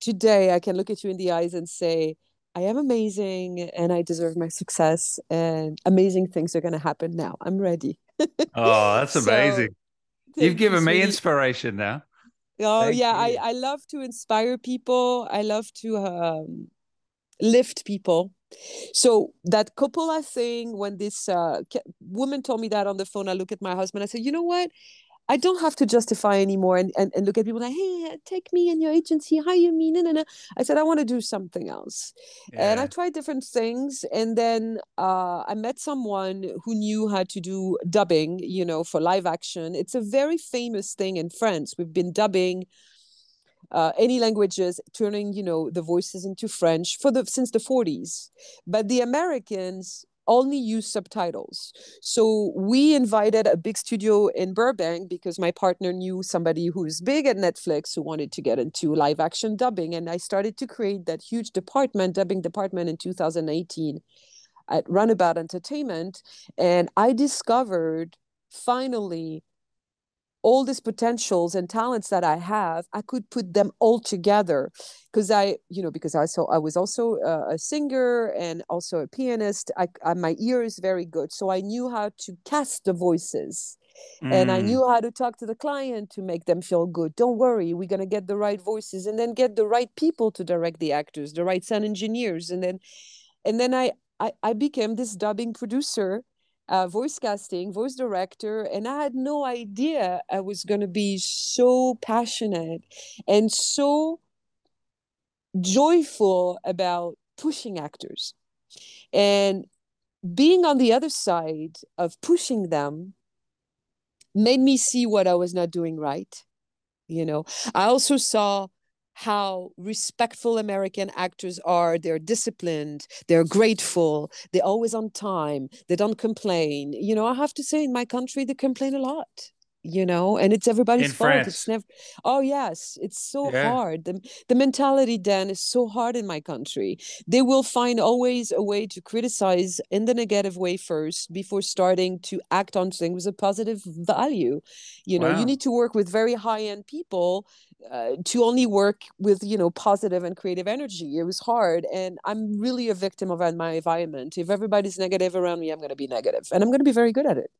today I can look at you in the eyes and say, I am amazing and I deserve my success and amazing things are going to happen now. I'm ready. oh, that's amazing. So, You've given me really... inspiration now. Oh Thank yeah, I, I love to inspire people. I love to um, lift people. So that Coppola thing, when this uh, woman told me that on the phone, I look at my husband. I said, you know what? I don't have to justify anymore and, and, and look at people like, hey, take me in your agency, hire me. No, no, no. I said, I want to do something else. Yeah. And I tried different things. And then uh, I met someone who knew how to do dubbing, you know, for live action. It's a very famous thing in France. We've been dubbing uh, any languages, turning, you know, the voices into French for the since the 40s. But the Americans only use subtitles. So we invited a big studio in Burbank because my partner knew somebody who's big at Netflix who wanted to get into live action dubbing. And I started to create that huge department, dubbing department in 2018 at Runabout Entertainment. And I discovered finally all these potentials and talents that I have, I could put them all together because I, you know, because I so I was also a, a singer and also a pianist. I, I, my ear is very good, so I knew how to cast the voices, mm. and I mm. knew how to talk to the client to make them feel good. Don't worry, we're gonna get the right voices, and then get the right people to direct the actors, the right sound engineers, and then, and then I I, I became this dubbing producer uh, voice casting, voice director, and I had no idea I was going to be so passionate and so joyful about pushing actors. And being on the other side of pushing them made me see what I was not doing right. You know, I also saw how respectful American actors are. They're disciplined, they're grateful, they're always on time, they don't complain. You know, I have to say, in my country, they complain a lot you know and it's everybody's in fault France. it's never oh yes it's so yeah. hard the, the mentality then is so hard in my country they will find always a way to criticize in the negative way first before starting to act on things with a positive value you know wow. you need to work with very high end people uh, to only work with you know positive and creative energy it was hard and i'm really a victim of my environment if everybody's negative around me i'm going to be negative and i'm going to be very good at it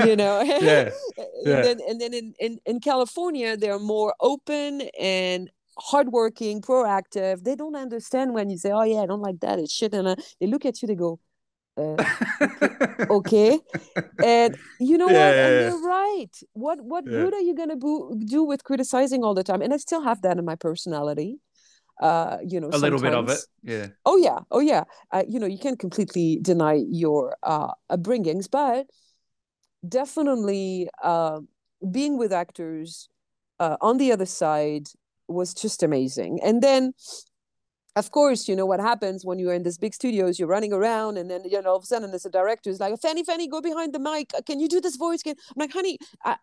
you know yeah. yeah. and then, and then in, in, in california they're more open and hardworking proactive. They don't understand when you say oh yeah i don't like that it's shit and uh, they look at you they go uh, okay. and you know yeah, what? yeah, and yeah. you're right. What what good are you going to bo- do with criticizing all the time? And i still have that in my personality uh you know a little bit of it yeah. Oh yeah oh yeah. Uh, you know you can't completely deny your uh upbringings but definitely uh, being with actors uh, on the other side was just amazing and then of course, you know what happens when you're in these big studios, you're running around, and then you know all of a sudden there's a director who's like, Fannie, Fannie, go behind the mic. Can you do this voice? Can I'm like, honey, I,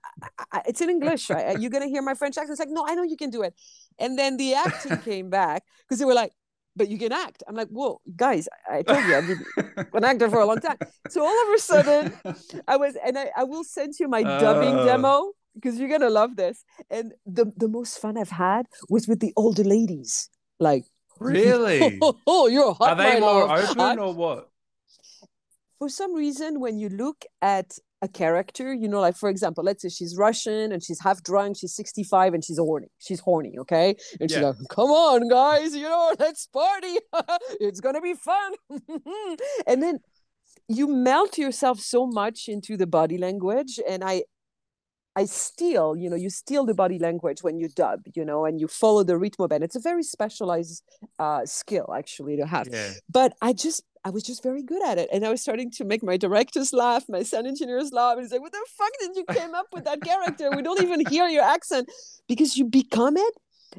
I, it's in English. Right? You're gonna hear my French accent. It's like, no, I know you can do it. And then the acting came back because they were like, but you can act. I'm like, whoa, guys, I told you I've been an actor for a long time. So all of a sudden, I was, and I, I will send you my uh... dubbing demo because you're gonna love this. And the the most fun I've had was with the older ladies, like Really? oh, you're hot. Are they more love. open I, or what? For some reason, when you look at a character, you know, like for example, let's say she's Russian and she's half drunk, she's 65 and she's horny. She's horny, okay? And she's like, come on, guys, you know, let's party. it's gonna be fun. and then you melt yourself so much into the body language. And I I steal, you know, you steal the body language when you dub, you know, and you follow the rhythm band. It's a very specialized uh, skill actually to have. Yeah. But I just, I was just very good at it, and I was starting to make my directors laugh, my sound engineers laugh, and he's like, "What the fuck did you came up with that character? We don't even hear your accent because you become it."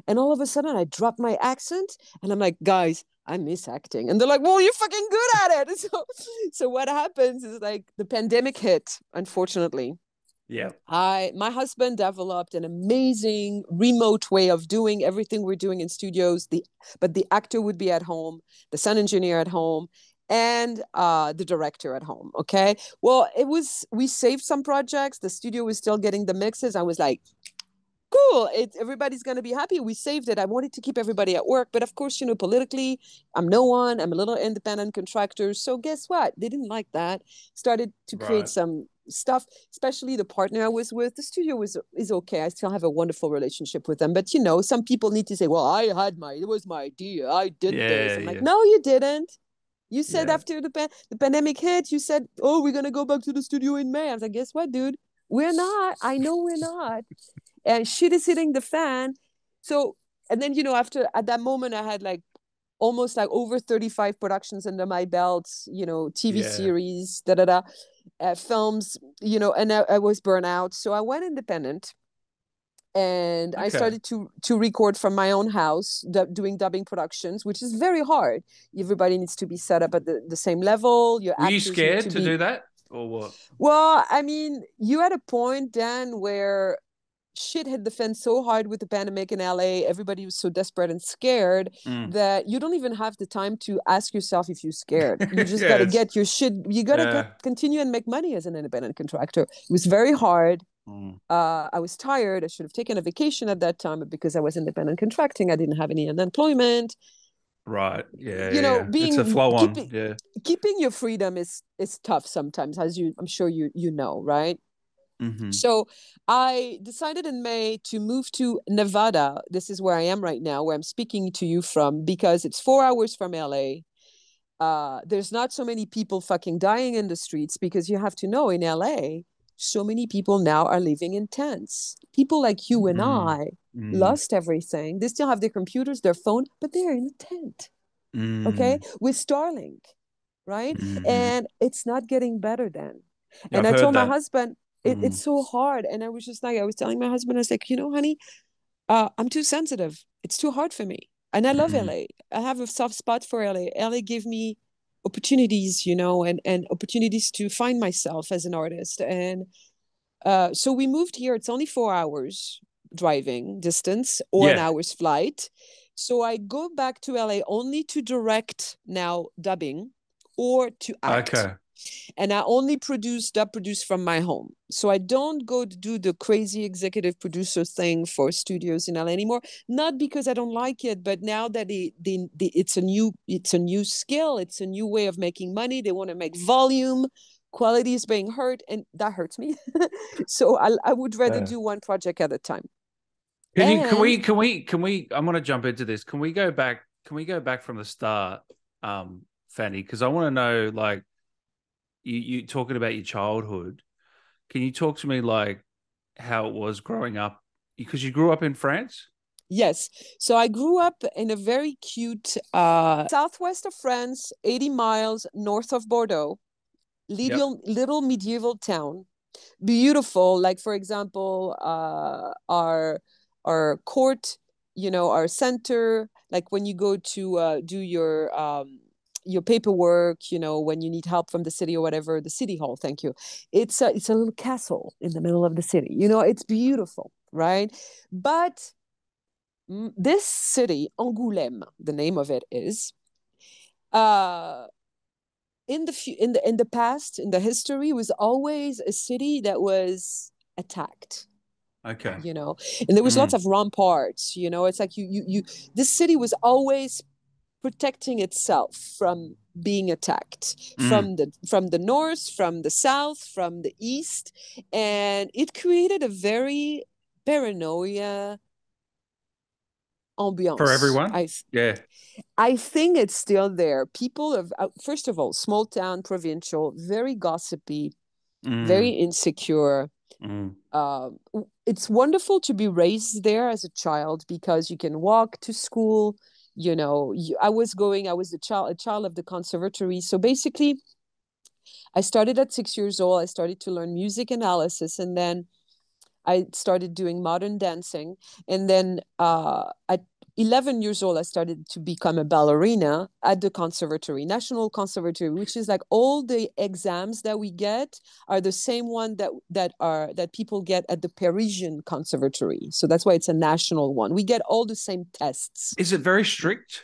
And all of a sudden, I drop my accent, and I'm like, "Guys, I miss acting. And they're like, well, you're fucking good at it. So, so what happens is like the pandemic hit, unfortunately. Yeah. I my husband developed an amazing remote way of doing everything we're doing in studios. The but the actor would be at home, the sound engineer at home, and uh, the director at home. Okay. Well, it was we saved some projects. The studio was still getting the mixes. I was like, cool. It, everybody's going to be happy. We saved it. I wanted to keep everybody at work. But of course, you know, politically, I'm no one. I'm a little independent contractor. So guess what? They didn't like that. Started to create right. some stuff, especially the partner I was with. The studio was is okay. I still have a wonderful relationship with them. But you know, some people need to say, "Well, I had my it was my idea. I did yeah, this." I'm yeah. like, "No, you didn't." You said yeah. after the pan- the pandemic hit, you said, "Oh, we're gonna go back to the studio in May." I was like, "Guess what, dude? We're not. I know we're not." and shit is hitting the fan. So, and then you know, after at that moment, I had like almost like over 35 productions under my belt. You know, TV yeah. series, da da da, uh, films. You know, and I, I was burnt out, so I went independent and okay. I started to to record from my own house, du- doing dubbing productions, which is very hard. Everybody needs to be set up at the, the same level. Your Were you scared to, to be... do that, or what? Well, I mean, you at a point then where shit hit the fan so hard with the pandemic in LA. Everybody was so desperate and scared mm. that you don't even have the time to ask yourself if you're scared. You just yes. got to get your shit. You got to yeah. continue and make money as an independent contractor. It was very hard. Mm. Uh, I was tired. I should have taken a vacation at that time, but because I was independent contracting, I didn't have any unemployment. Right. Yeah. You know, yeah. being it's a flow keeping, on. Yeah. Keeping your freedom is is tough sometimes, as you I'm sure you you know, right? Mm-hmm. So I decided in May to move to Nevada. This is where I am right now, where I'm speaking to you from, because it's four hours from LA. Uh, there's not so many people fucking dying in the streets because you have to know in LA, so many people now are living in tents. People like you and mm. I mm. lost everything. They still have their computers, their phone, but they're in a tent. Mm. Okay, with Starlink, right? Mm-hmm. And it's not getting better then. And I've I told my husband, it, mm. it's so hard. And I was just like, I was telling my husband, I was like, you know, honey, uh, I'm too sensitive. It's too hard for me. And I love mm. LA. I have a soft spot for LA. LA gave me opportunities, you know, and and opportunities to find myself as an artist. And uh, so we moved here. It's only four hours driving distance or yeah. an hour's flight. So I go back to LA only to direct now dubbing or to act. Okay and I only produce dub produce from my home. So I don't go to do the crazy executive producer thing for studios in LA anymore. Not because I don't like it, but now that it, the, the, it's a new it's a new skill, it's a new way of making money. They want to make volume. Quality is being hurt, and that hurts me. so I, I would rather do one project at a time. Can and... you? Can we? Can we? Can we? I'm going to jump into this. Can we go back? Can we go back from the start, um, Fannie? Because I want to know, like, you you talking about your childhood. Can you talk to me like how it was growing up? Because you grew up in France. Yes. So I grew up in a very cute uh, southwest of France, 80 miles north of Bordeaux, little yep. little medieval town. Beautiful. Like for example, uh, our our court, you know, our center. Like when you go to uh, do your um, your paperwork you know when you need help from the city or whatever the city hall thank you. It's a, it's a little castle in the middle of the city you know it's beautiful right? But this city angoulême the name of it is uh in the in the in the past in the history was always a city that was attacked okay. you know? And there was mm. lots of ramparts you know? It's like you you you this city was always protecting itself from being attacked mm. from the from the north from the south from the east and it created a very paranoia ambiance for everyone I, yeah i think it's still there people of uh, first of all small town provincial very gossipy mm. very insecure mm. uh, it's wonderful to be raised there as a child because you can walk to school you know i was going i was a child a child of the conservatory. So basically i started at six years old. I started to learn music analysis and then i started doing modern dancing. And then uh, at 11 years old, I started to become a ballerina at the conservatory, National Conservatory, which is like all the exams that we get are the same one that that are that people get at the Parisian Conservatory. So that's why it's a national one. We get all the same tests. Is it very strict?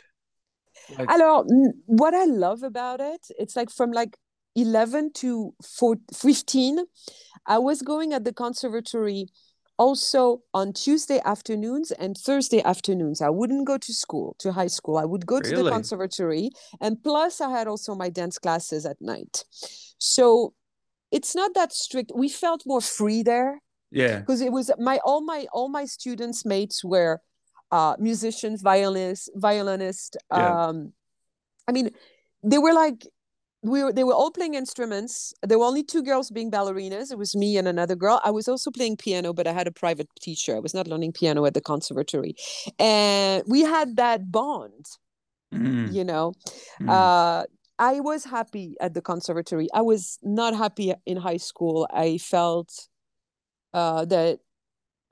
Like... Alors, what I love about it, it's like from like 11 to 15, I was going at the conservatory also on Tuesday afternoons and Thursday afternoons. I wouldn't go to school, to high school. I would go really? to the conservatory. And plus, I had also my dance classes at night. So it's not that strict. We felt more free there. Yeah. Because it was my all my all my students mates were uh musicians, violinists, violinist. Yeah. Um I mean, they were like we were they were all playing instruments. There were only two girls being ballerinas. It was me and another girl. I was also playing piano but i had a private teacher. I was not learning piano at the conservatory. And we had that bond mm. you know? Mm. uh, i was happy at the conservatory. I was not happy in high school. I felt uh, that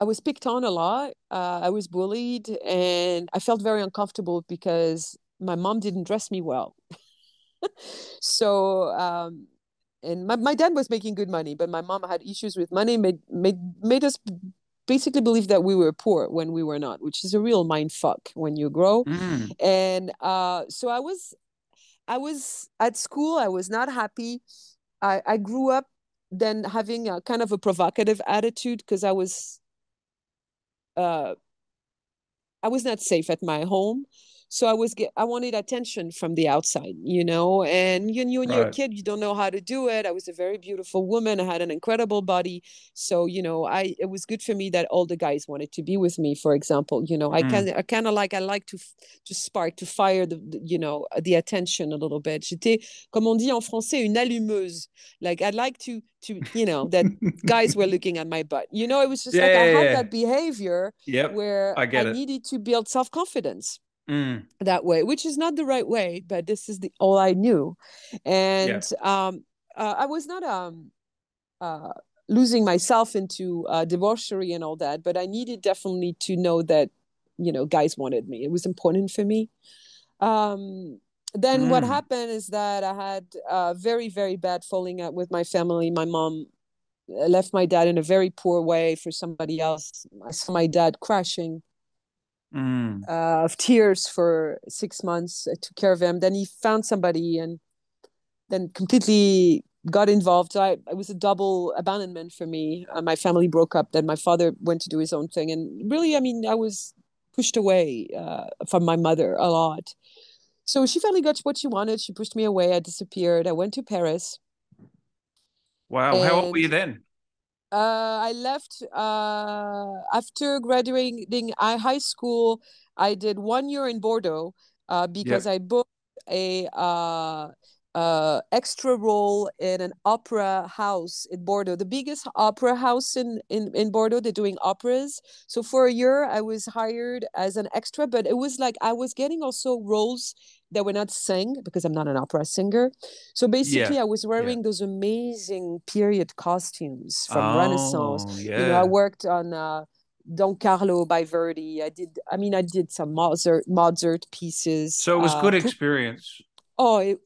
i was picked on a lot. Uh, i was bullied and i felt very uncomfortable because my mom didn't dress me well so um, and my, my dad was making good money but my mom had issues with money made made made us basically believe that we were poor when we were not which is a real mind fuck when you grow. Mm. and uh, so i was i was at school i was not happy. I i grew up then having a kind of a provocative attitude because i was uh i was not safe at my home so i was get i wanted attention from the outside you know and you, you when you're a kid you don't know how to do it. I was a very beautiful woman. I had an incredible body. So you know i it was good for me that all the guys wanted to be with me for example you know mm. i kind i kind of like i like to to spark to fire the, the, you know the attention a little bit. J'étais comme on dit en français une allumeuse. Like i'd like to to you know that guys were looking at my butt. You know it was just yeah, like i had yeah. that behavior yep. where i, I needed to build self-confidence mm. that way, which is not the right way, but this is the all I knew. And yeah. um, uh, I was not um, uh, losing myself into uh, debauchery and all that, but I needed definitely to know that, you know, guys wanted me. It was important for me. Um, then mm. what happened is that I had a very, very bad falling out with my family. My mom left my dad in a very poor way for somebody else. I saw my dad crashing mm. uh, of tears for six months. I took care of him. Then he found somebody and then completely got involved. So I, it was a double abandonment for me. Uh, my family broke up. Then my father went to do his own thing. And really, I mean, I was pushed away uh, from my mother a lot. So she finally got what she wanted. She pushed me away. I disappeared. I went to Paris. Wow. And, How old were you then? Uh, I left uh, after graduating high school. I did one year in Bordeaux uh, because yep. I booked a uh, extra role in an opera house in Bordeaux, the biggest opera house in, in, in Bordeaux. They're doing operas. So for a year, I was hired as an extra, but it was like I was getting also roles that were not sing because I'm not an opera singer. So basically, yeah. I was wearing yeah. those amazing period costumes from oh, Renaissance. Yeah. You know, I worked on. Uh, Don Carlo by Verdi. I did. I mean, I did some Mozart Mozart pieces. So it was uh, good experience. Oh, it,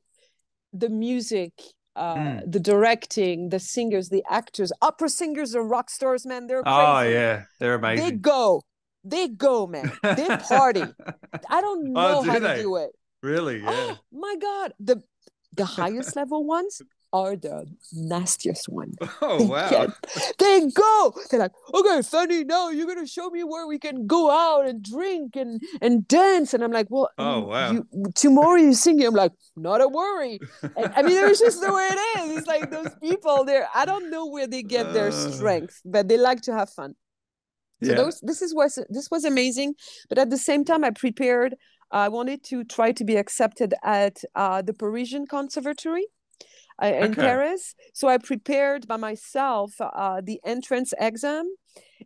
the music uh, mm. the directing, the singers, the actors. Opera singers are rock stars, man. They're oh, crazy. Oh yeah, they're amazing. They go, they go, man. They party. I don't oh, know oh, do how they? to do it. Really? Yeah. Oh my god, the the highest level ones are the nastiest one. Oh they wow! Get, they go. They're like, okay, Fannie, now you're gonna show me where we can go out and drink and and dance. And I'm like, well, oh wow. You, tomorrow you singing. I'm like, not a worry. And, I mean, it's just the way it is. It's like those people. There, I don't know where they get their uh. strength, but they like to have fun. So yeah. those, this is was this was amazing. But at the same time, I prepared. I wanted to try to be accepted at uh, the Parisian Conservatory uh, in okay. Paris. So I prepared by myself uh, the entrance exam,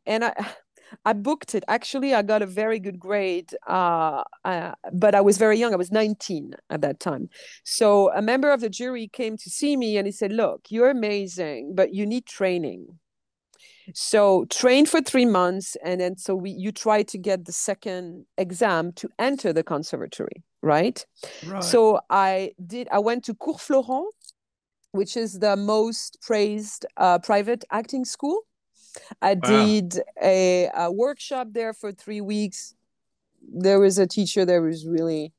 and I. I booked it. Actually, I got a very good grade, uh, uh, but I was very young. I was 19 at that time. So a member of the jury came to see me and he said, Look, you're amazing, but you need training. So train for three months, and then so we you try to get the second exam to enter the conservatory, right? right. So I did. I went to Cours Florent, which is the most praised uh, private acting school. I wow. did a, a, workshop there for three weeks. There was a teacher that was really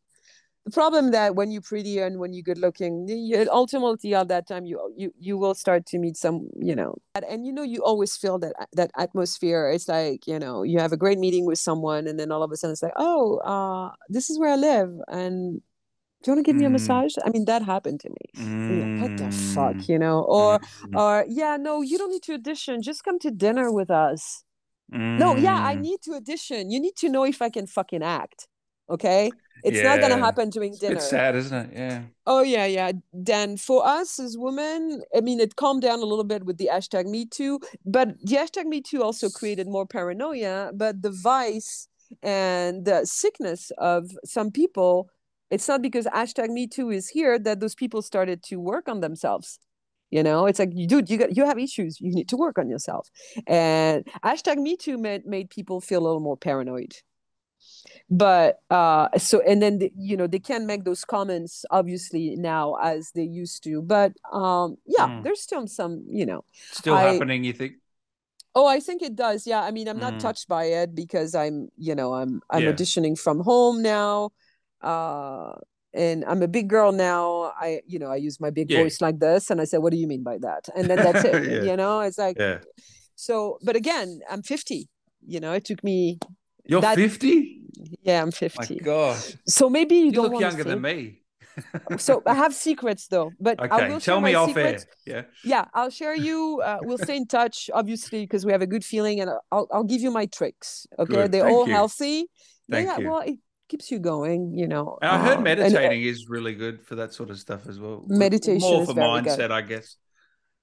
the problem that when you're pretty and when you're good looking you, ultimately at that time you you you will start to meet some you know and you know you always feel that that atmosphere it's like you know you have a great meeting with someone and then all of a sudden it's like oh uh this is where i live and do you want to give me a mm. massage? I mean, that happened to me. Mm. Like, what the fuck, mm. you know? Or, mm. or yeah, no, you don't need to audition. Just come to dinner with us. Mm. No, yeah, I mm. need to audition. You need to know if I can fucking act. Okay. It's yeah. not gonna happen during dinner. It's sad, isn't it? Yeah. Oh yeah, yeah. Then for us as women, I mean, it calmed down a little bit with the hashtag Me Too, but the hashtag Me Too also created more paranoia. But the vice and the sickness of some people, it's not because hashtag Me Too is here that those people started to work on themselves. You know, it's like, dude, you got you have issues. You need to work on yourself. And hashtag Me Too made made people feel a little more paranoid but uh so and then the, you know they can't make those comments obviously now as they used to but um yeah mm. there's still some you know still I, happening you think oh i think it does yeah i mean i'm not mm. touched by it because i'm you know i'm i'm yeah. auditioning from home now uh and I'm a big girl now. I, you know, I use my big yeah. voice like this, and I said, "What do you mean by that?" And then that's it. yeah. You know, it's like, yeah. so. But again, I'm 50. You know, it took me you're that, 50? Yeah, I'm 50. My God. So maybe you, you don't look younger than me. so I have secrets though, but okay. I will tell me off secrets. air. Yeah. Yeah, I'll share you. Uh, we'll stay in touch, obviously, because we have a good feeling, and I'll I'll give you my tricks. Okay, good. they're Thank all you. healthy. Thank yeah, you. Well, it keeps you going. You know. I heard um, meditating and, uh, is really good for that sort of stuff as well. Meditation more for mindset, good. I guess.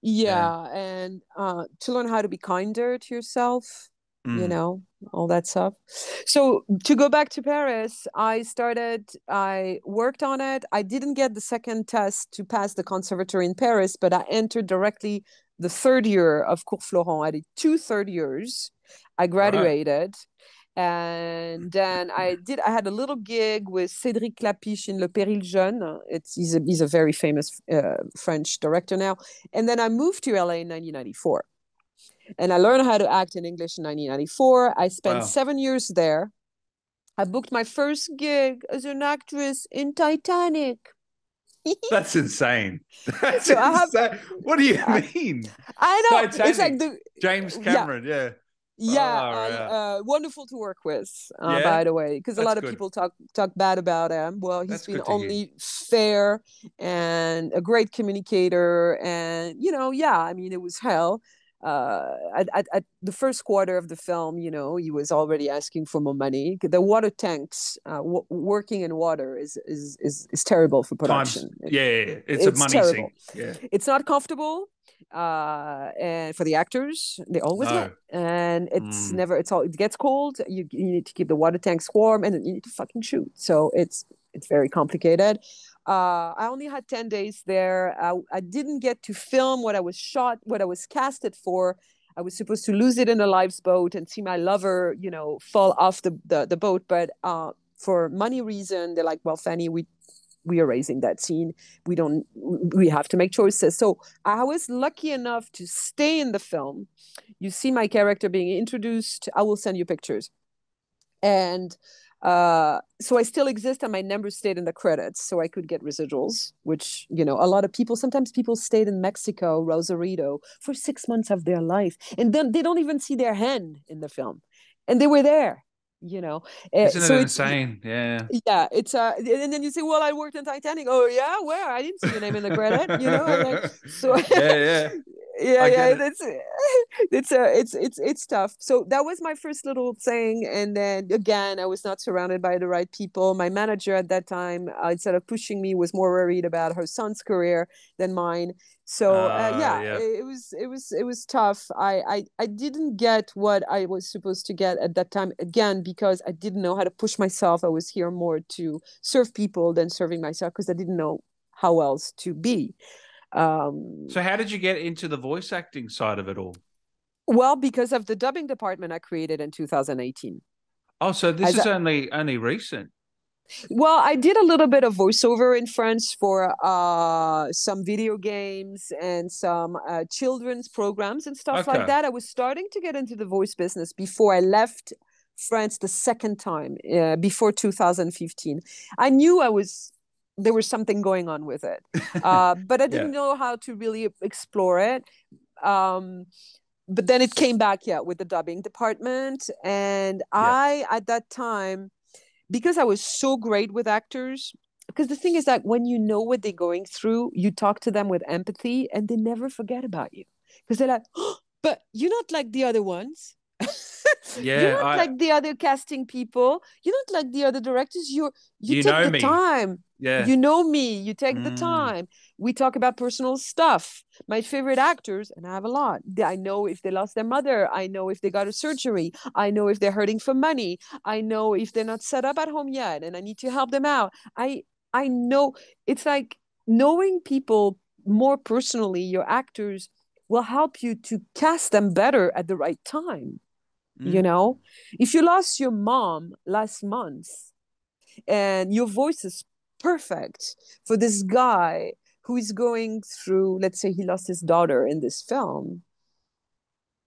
Yeah, yeah. and uh, to learn how to be kinder to yourself mm. you know all that stuff so to go back to paris i started i worked on it i didn't get the second test to pass the conservatory in paris but i entered directly the third year of cours florent i did two third years i graduated right. And then I did. I had a little gig with Cédric Klapisch in Le Péril Jeune. It's he's a he's a very famous uh, French director now. And then I moved to LA in 1994 and I learned how to act in English in 1994. I spent wow. seven years there. I booked my first gig as an actress in Titanic. That's insane. That's so insane. Have, what do you mean? I know. Titanic. It's like the James Cameron, yeah. yeah. Yeah, oh, and, uh, wonderful to work with, uh, yeah? by the way, because a lot of good. people talk talk bad about him. Well, he's That's been only fair and a great communicator, and you know, yeah, I mean, it was hell, uh, at, at, at, the first quarter of the film, you know, he was already asking for more money. The water tanks, uh, w- working in water is is is, is terrible for production. Times, yeah, yeah, yeah, it's, it's a money terrible. Yeah. It's not comfortable, uh, and for the actors, they always no. and it's mm. never. It's all. It gets cold. You you need to keep the water tanks warm, and you need to fucking shoot. So it's it's very complicated. Uh, I only had 10 days there. I, I, didn't get to film what I was shot, what I was casted for. I was supposed to lose it in a lifeboat and see my lover, you know, fall off the, the, the boat. But uh, for money reason, they're like, well, Fannie, we we are raising that scene. We don't. We have to make choices. So I was lucky enough to stay in the film. You see my character being introduced. I will send you pictures. And uh, so I still exist and my number stayed in the credits so I could get residuals, which, you know, a lot of people, sometimes people stayed in Mexico, Rosarito for six months of their life and then they don't even see their hand in the film and they were there you know eh, Isn't so it insane? Yeah. yeah it's uh and then you say well i worked in titanic. Oh yeah? Where? I didn't see your name in the credit you know like, so yeah yeah. Yeah yeah it. it's it's uh, it's it's it's tough. So that was my first little thing and then again i was not surrounded by the right people. My manager at that time uh, instead of pushing me was more worried about her son's career than mine so uh, uh, yeah, yeah. It, was it was it was tough I, I i didn't get what i was supposed to get at that time again because i didn't know how to push myself i was here more to serve people than serving myself because i didn't know how else to be um, so, how did you get into the voice acting side of it all? Well, because of the dubbing department I created in 2018. Oh, so this As is a, only only recent. Well, I did a little bit of voiceover in French for uh, some video games and some uh, children's programs and stuff okay. like that. I was starting to get into the voice business before I left France the second time, uh, before 2015. I knew I was there was something going on with it. Uh, but I didn't yeah. know how to really explore it. Um, but then it came back, yeah, with the dubbing department. And yeah. I, at that time, because I was so great with actors, because the thing is that when you know what they're going through, you talk to them with empathy and they never forget about you. Because they're like, oh, but you're not like the other ones. Yeah, you're not I, like the other casting people. You're not like the other directors. You're you, you take the me. time. Yeah. You know me. You take mm. the time. We talk about personal stuff. My favorite actors, and I have a lot. I know if they lost their mother. I know if they got a surgery. I know if they're hurting for money. I know if they're not set up at home yet and I need to help them out. I I know it's like knowing people more personally, your actors will help you to cast them better at the right time. Mm. You know, if you lost your mom last month and your voice is perfect for this guy who is going through, let's say he lost his daughter in this film,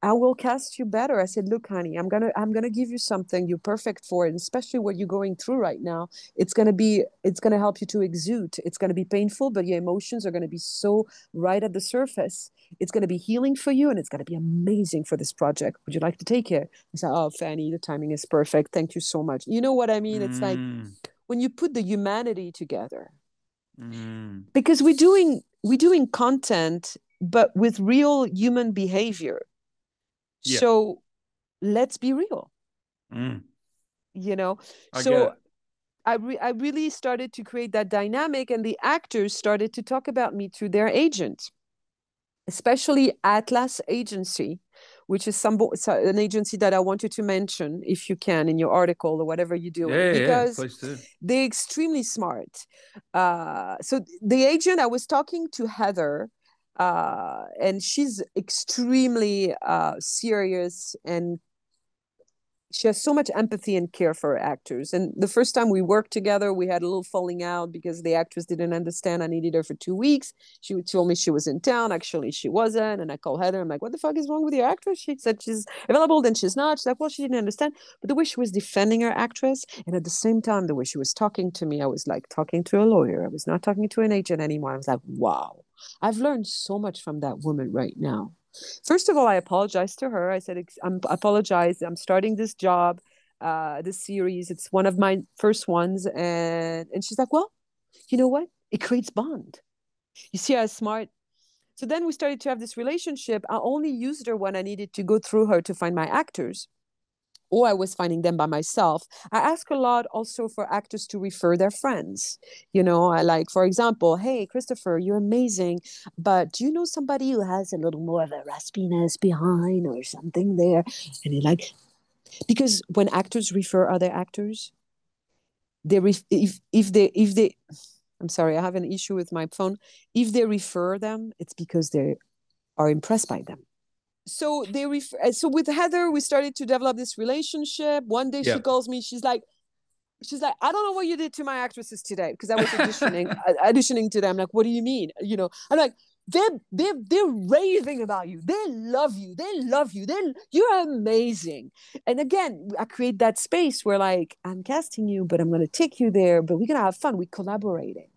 I will cast you better. I said, look, honey, I'm gonna I'm gonna give you something you're perfect for it, and especially what you're going through right now. It's gonna be it's gonna help you to exude. It's gonna be painful, but your emotions are gonna be so right at the surface. It's gonna be healing for you, and it's gonna be amazing for this project. Would you like to take it? I said, oh, Fannie, the timing is perfect. Thank you so much. You know what I mean? It's like mm. when you put the humanity together, mm. because we're doing we're doing content, but with real human behavior yeah. So let's be real. Mm. You know, I so I, re- I really started to create that dynamic, and the actors started to talk about me to their agent, especially Atlas Agency, which is some an agency that I wanted to mention if you can in your article or whatever you do, yeah, because yeah, they're extremely smart. Uh, so the agent I was talking to Heather uh, and she's extremely uh, serious and she has so much empathy and care for actors. And the first time we worked together, we had a little falling out because the actress didn't understand. I needed her for two weeks. She told me she was in town. Actually, she wasn't. And I called Heather. I'm like, what the fuck is wrong with your actress? She said she's available, then she's not. She's like, well, she didn't understand. But the way she was defending her actress, and at the same time, the way she was talking to me, I was like talking to a lawyer. I was not talking to an agent anymore. I was like, wow, I've learned so much from that woman right now. First of all, I apologized to her. I said, I'm apologize. I'm starting this job, uh, this series. It's one of my first ones. And, and she's like, well, you know what? It creates bond. You see how smart. So then we started to have this relationship. I only used her when I needed to go through her to find my actors or I was finding them by myself. I ask a lot also for actors to refer their friends. You know, I like, for example, hey, Christopher, you're amazing, but do you know somebody who has a little more of a raspiness behind or something there? And he like, because when actors refer other actors, they ref- if if they if they I'm sorry, I have an issue with my phone. If they refer them, it's because they are impressed by them so they ref- uh, so with heather we started to develop this relationship. One day yeah. she calls me she's like she's like i don't know what you did to my actresses today because i was auditioning uh, auditioning to them like what do you mean? You know i'm like they're they're they're raving about you. They love you. They love you. They you're amazing. And again i create that space where like i'm casting you but i'm going to take you there but we're going to have fun. We're collaborating.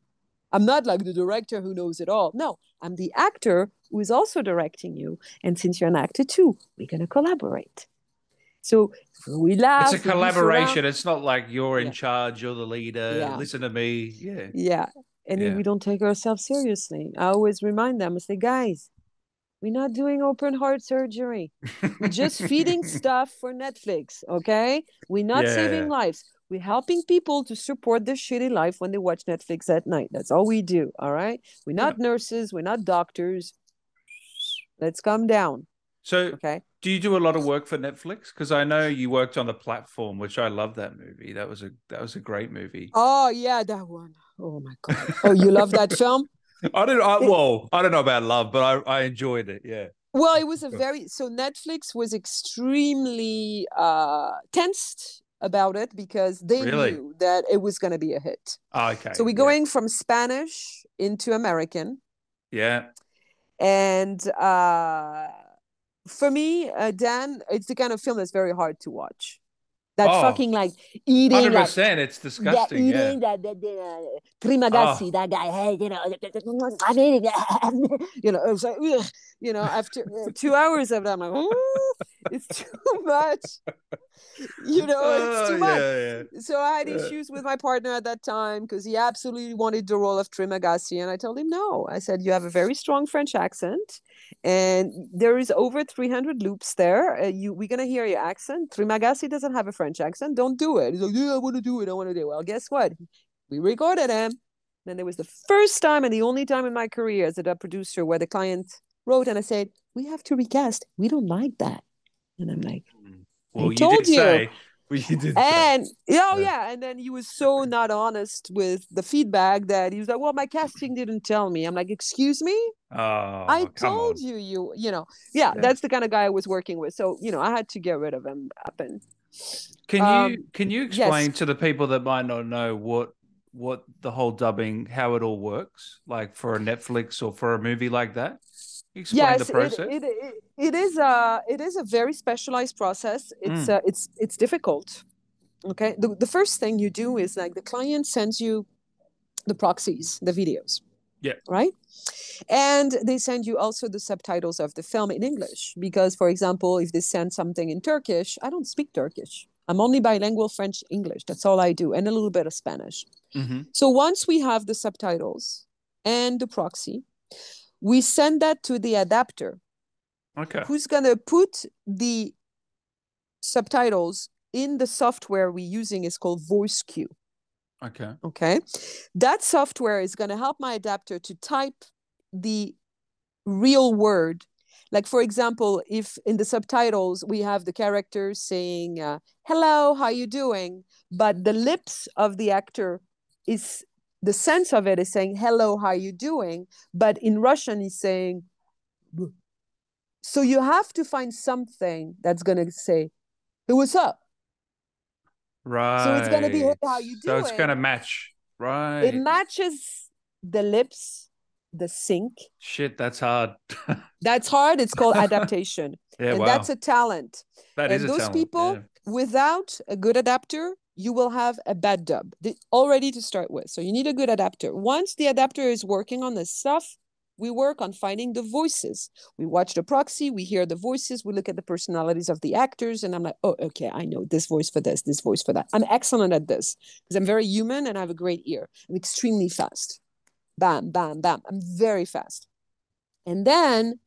I'm not like the director who knows it all. No, I'm the actor who is also directing you. And since you're an actor too, we're going to collaborate. So we laugh. It's a collaboration. It's not like you're in yeah. charge, you're the leader. Yeah. Listen to me. Yeah. Yeah. And yeah. we don't take ourselves seriously. I always remind them, I say, guys, we're not doing open heart surgery. We're just feeding stuff for Netflix. Okay. We're not saving lives. We're helping people to support their shitty life when they watch Netflix at night. That's all we do. All right. We're not yeah. nurses. We're not doctors. Let's calm down. So, okay. Do you do a lot of work for Netflix? Because I know you worked on the platform, which I love that movie. That was a that was a great movie. Oh yeah, that one. Oh my god. Oh, you love that film? I don't. I, well, I don't know about love, but I I enjoyed it. Yeah. Well, it was a very so Netflix was extremely uh tensed about it because they really? knew that it was going to be a hit. Oh, okay. So we're going yeah. from Spanish into American. Yeah. And uh, for me, uh, Dan, it's the kind of film that's very hard to watch. That oh, fucking like eating 100% like, it's disgusting yeah, eating yeah. that, that, that uh, Trimagasi oh. that guy hey you know I'm eating you know it was like ugh, you know after uh, two hours of it I'm like oh it's too much. You know it's too oh, much. yeah, yeah. so I had issues with my partner at that time because he absolutely wanted the role of Trimagasi and I told him no. I said you have a very strong French accent and there is over 300 loops there. Uh, you, we're gonna hear your accent. Trimagasi doesn't have a French accent. Don't do it. He's like, yeah, I want to do it. I want to do it. Well, guess what? We recorded him. Then there was the first time and the only time in my career as a dub producer where the client wrote and I said, "We have to recast. We don't like that." And I'm like, mm. "Well, I told you." Say, and oh yeah, and then he was so not honest with the feedback that he was like, "Well, my casting didn't tell me." I'm like, "Excuse me? Oh, I told on. you, you, you know, yeah, yeah, that's the kind of guy I was working with. So you know, I had to get rid of him up and. Can um, you can you explain yes. to the people that might not know what what the whole dubbing how it all works like for a Netflix or for a movie like that? Explain yes, the process. It, it, it, is a it is a very specialized process. It's mm. uh, it's it's difficult. Okay, the, the first thing you do is like the client sends you the proxies, the videos. Yeah. Right. And they send you also the subtitles of the film in English because, for example, if they send something in Turkish, I don't speak Turkish. I'm only bilingual French English. That's all I do, and a little bit of Spanish. Mm-hmm. So once we have the subtitles and the proxy, we send that to the adapter. Okay. Who's going to put the subtitles in the software we're using is called voice VoiceQ. Okay. Okay? That software is going to help my adapter to type the real word. Like for example if in the subtitles we have the character saying uh, hello how you doing? But the lips of the actor is the sense of it is saying hello how you doing? But in russian he's saying so you have to find something that's going to say hey what's up? Right so it's going to be hey, how you doing so it's going to match. Right. It matches the lips the sync shit that's hard. That's hard. It's called adaptation. Yeah, and wow. that's a talent. That and is those talent. people yeah. without a good adapter you will have a bad dub already to start with. So you need a good adapter. Once the adapter is working on this stuff, we work on finding the voices. We watch the proxy, we hear the voices, we look at the personalities of the actors, and I'm like, oh, okay, I know this voice for this, this voice for that. I'm excellent at this because I'm very human and I have a great ear. I'm extremely fast. Bam, bam, bam. I'm very fast. And then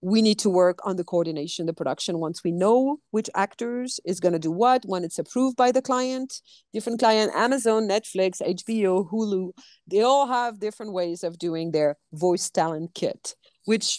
we need to work on the coordination, the production. Once we know which actors is going to do what, when it's approved by the client, different client, Amazon, Netflix, HBO, Hulu, they all have different ways of doing their voice talent kit, which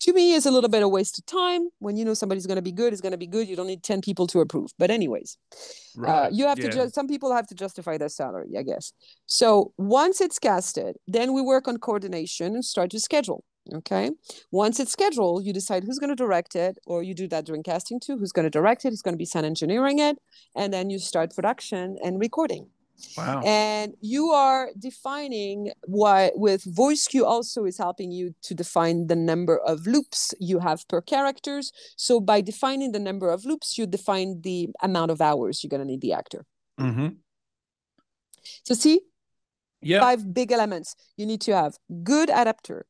to me is a little bit of waste of time. When you know somebody's going to be good, is going to be good. You don't need 10 people to approve. But anyways, uh, right. uh, you have yeah. to, ju- some people have to justify their salary, I guess. So once it's casted, then we work on coordination and start to schedule. Okay. Once it's scheduled, you decide who's going to direct it, or you do that during casting too. Who's going to direct it? Who's going to be sound engineering it? And then you start production and recording. Wow. And you are defining what with VoiceQ also is helping you to define the number of loops you have per characters. So by defining the number of loops, you define the amount of hours you're going to need the actor. Mm-hmm. So see, yeah. five big elements. You need to have good adapter,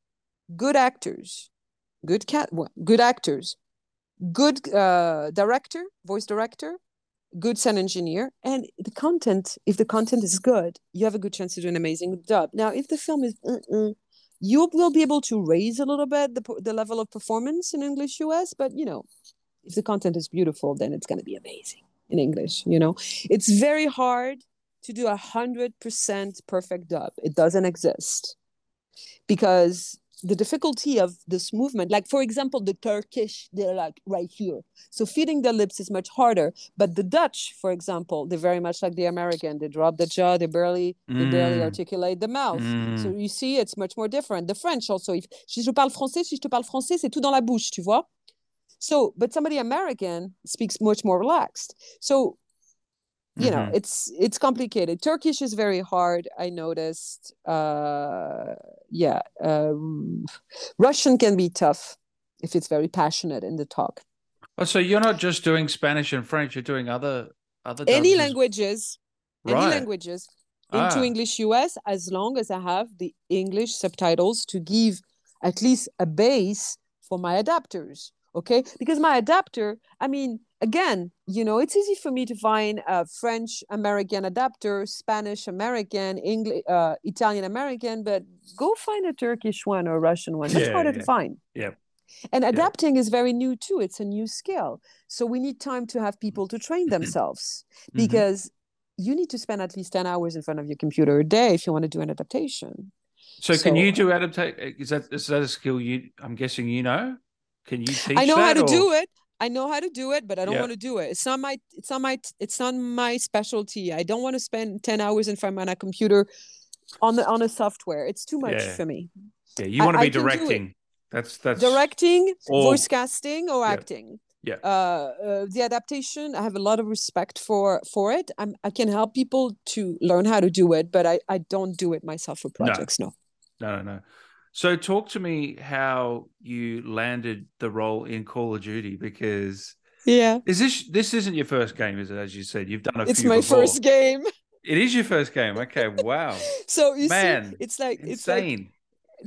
good actors, good cat, good actors, good uh, director, voice director, good sound engineer, and the content. If the content is good, you have a good chance to do an amazing dub. Now, if the film is, uh-uh, you will be able to raise a little bit the the level of performance in English US, but you know, if the content is beautiful, then it's going to be amazing in English. You know, it's very hard to do a hundred percent perfect dub. It doesn't exist because the difficulty of this movement like for example the turkish they're like right here so feeding the lips is much harder but the dutch for example they're very much like the american they drop the jaw they barely mm. they barely mm. articulate the mouth mm. so you see it's much more different the french also if si je parle français si je te parle français c'est tout dans la bouche tu vois so but somebody american speaks much more relaxed so you know mm-hmm. it's it's complicated turkish is very hard i noticed uh yeah uh, russian can be tough if it's very passionate in the talk oh, so you're not just doing spanish and french you're doing other other any as- languages, any languages into Ah. English US as long as I have the English subtitles to give at least a base for my adapters. Okay, because my adapter, I mean, again, you know, it's easy for me to find a French American adapter, Spanish American, English, uh, Italian American, but go find a Turkish one or a Russian one. That's Yeah, harder yeah. to find. Yeah. And adapting is very new too. It's a new skill. So we need time to have people to train themselves Mhm. because you need to spend at least 10 hours in front of your computer a day if you want to do an adaptation. So, can you do adaptate? Is that is that a skill you? I'm guessing you know. Can you teach? I know how to or- do it. I know how to do it, but I don't Yeah. want to do it. It's not my it's not my it's not my specialty. I don't want to spend 10 hours in front of my computer on the on a software. It's too much Yeah. for me. Yeah, you I- want to be it. directing. That's that's Directing, Or- voice casting or Yeah. acting. Yeah. Uh, uh, the adaptation, I have a lot of respect for for it. I'm, I can help people to learn how to do it, but I, I don't do it myself for projects. No. No, no, no. So talk to me how you landed the role in Call of Duty because Yeah. is this this isn't your first game, is it? As you said, you've done a. It's my before. first game. It is your first game. Okay, wow. So you Man, see, it's like it's like Insane.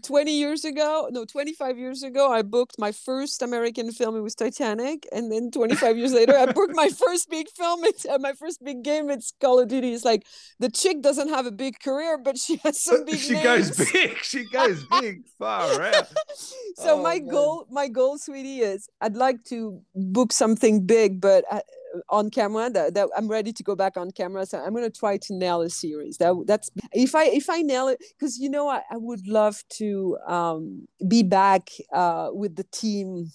20 years ago no 25 years ago i booked my first american film it was titanic and then 25 years later i booked my first big film it's uh, my first big game it's call of duty it's like the chick doesn't have a big career but she has some big she names. goes big. She goes big. Far out. so Oh, my man. goal my goal sweetie is i'd like to book something big but uh, on camera that, that i'm ready to go back on camera so i'm going to try to nail a series that that's if i if i nail it because you know I, I would love to um be back uh with the team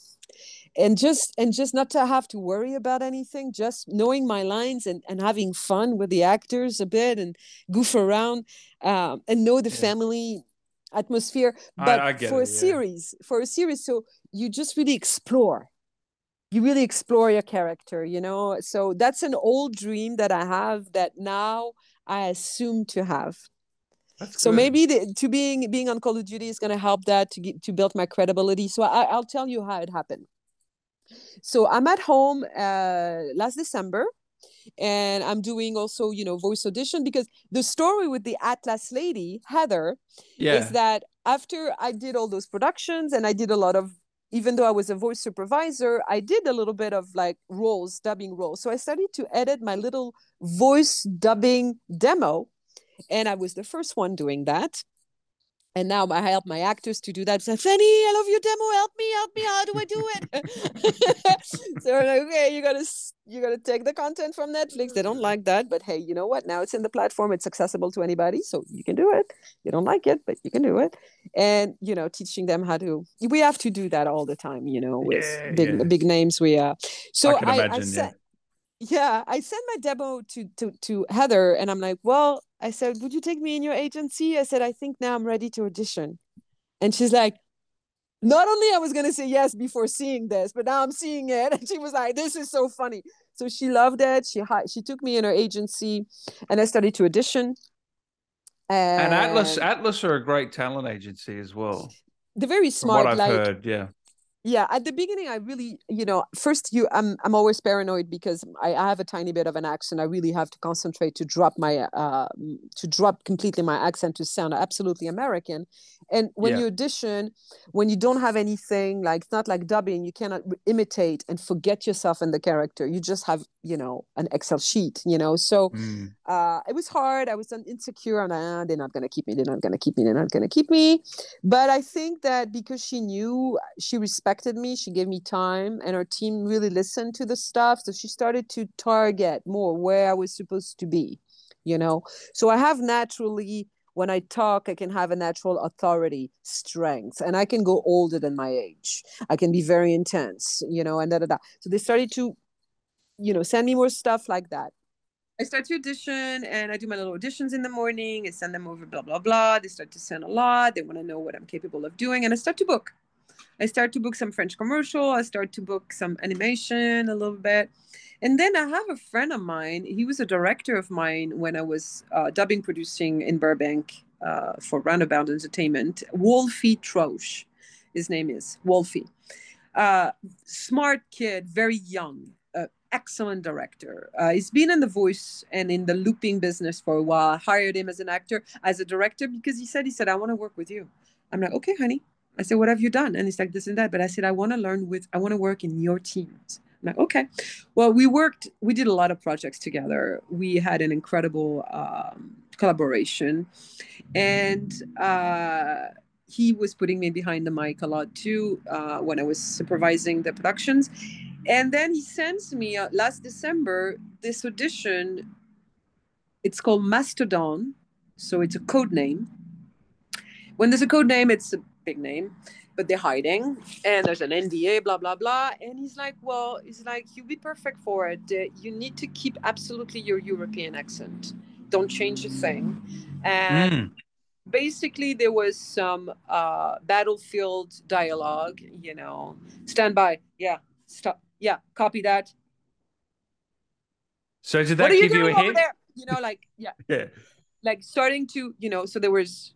and just and just not to have to worry about anything just knowing my lines and, and having fun with the actors a bit and goof around um, and know the Yeah. family atmosphere but I get for it, a yeah. series for a series so you just really explore you really explore your character you know so that's an old dream that i have that now i assume to have That's so good. maybe the, to being being on call of duty is going to help that to get to build my credibility so I, i'll tell you how it happened so i'm at home uh, last december and i'm doing also you know voice audition because the story with the atlas lady heather yeah. is that after I did all those productions and I did a lot of, even though I was a voice supervisor, I did a little bit of like roles, dubbing roles. So I started to edit my little voice dubbing demo. And I was the first one doing that. And now I help my actors to do that. So, Fannie, I love your demo. Help me, help me. How do I do it? so I'm like, okay, you gotta you gotta take the content from Netflix. They don't like that, but hey, you know what? Now it's in the platform. It's accessible to anybody, so you can do it. You don't like it, but you can do it. And you know, teaching them how to. We have to do that all the time. You know, with Yeah, big yeah. big names. We are. So I can I, I, imagine. yeah. Yeah i sent my demo to to to heather and i'm like well i said would you take me in your agency? I said i think now i'm ready to audition. And she's like not only i was going to say yes before seeing this but now i'm seeing it. And she was like this is so funny. So she loved it. She she took me in her agency and i started to audition. And, And Atlas Atlas are a great talent agency as well. they're very From what I've like heard, yeah. Yeah at the beginning i really you know first you i'm i'm always paranoid because I, I have a tiny bit of an accent i really have to concentrate to drop my uh to drop completely my accent to sound absolutely american and when Yeah. you audition when you don't have anything like it's not like dubbing you cannot imitate and forget yourself in the character you just have you know an excel sheet you know so Mm. Uh, it was hard. I was insecure. I'm ah, they're not to keep me. They're not to keep me. They're not to keep me. But I think that because she knew, she respected me, she gave me time, and her team really listened to the stuff. So she started to target more where I was supposed to be, you know? So I have naturally, when I talk, I can have a natural authority, strength, and I can go older than my age. I can be very intense, you know, and da da da. So they started to, you know, send me more stuff like that. I start to audition and I do my little auditions in the morning. I send them over, blah, blah, blah. They start to send a lot. They want to know what I'm capable of doing. And I start to book. I start to book some French commercial. I start to book some animation a little bit. And then I have a friend of mine. He was a director of mine when I was uh, dubbing producing in Burbank uh, for Roundabout Entertainment. Wolfie Troche, his name is Wolfie. Uh, smart kid, very young, excellent director. Uh, he's been in the voice and in the looping business for a while. I hired him as an actor, as a director, because he said, he said, I want to work with you. I'm like, okay, honey. I said, what have you done? And he's like, this and that. But I said, I want to learn with, I want to work in your teams. I'm like, okay. Well, we worked, we did a lot of projects together. We had an incredible um, collaboration. And uh, he was putting me behind the mic a lot too uh, when I was supervising the productions. And then he sends me uh, last December this audition. It's called Mastodon. So it's a code name. When there's a code name, it's a big name, but they're hiding. And there's an NDA, blah, blah, blah. And he's like, well, he's like, you'll be perfect for it. Uh, you need to keep absolutely your European accent. Don't change a thing. And mm. basically, there was some uh, battlefield dialogue, you know, stand by. Yeah, stop yeah, copy that. So did that give you, you a hint? There? You know, like yeah, yeah, like starting to you know. So there was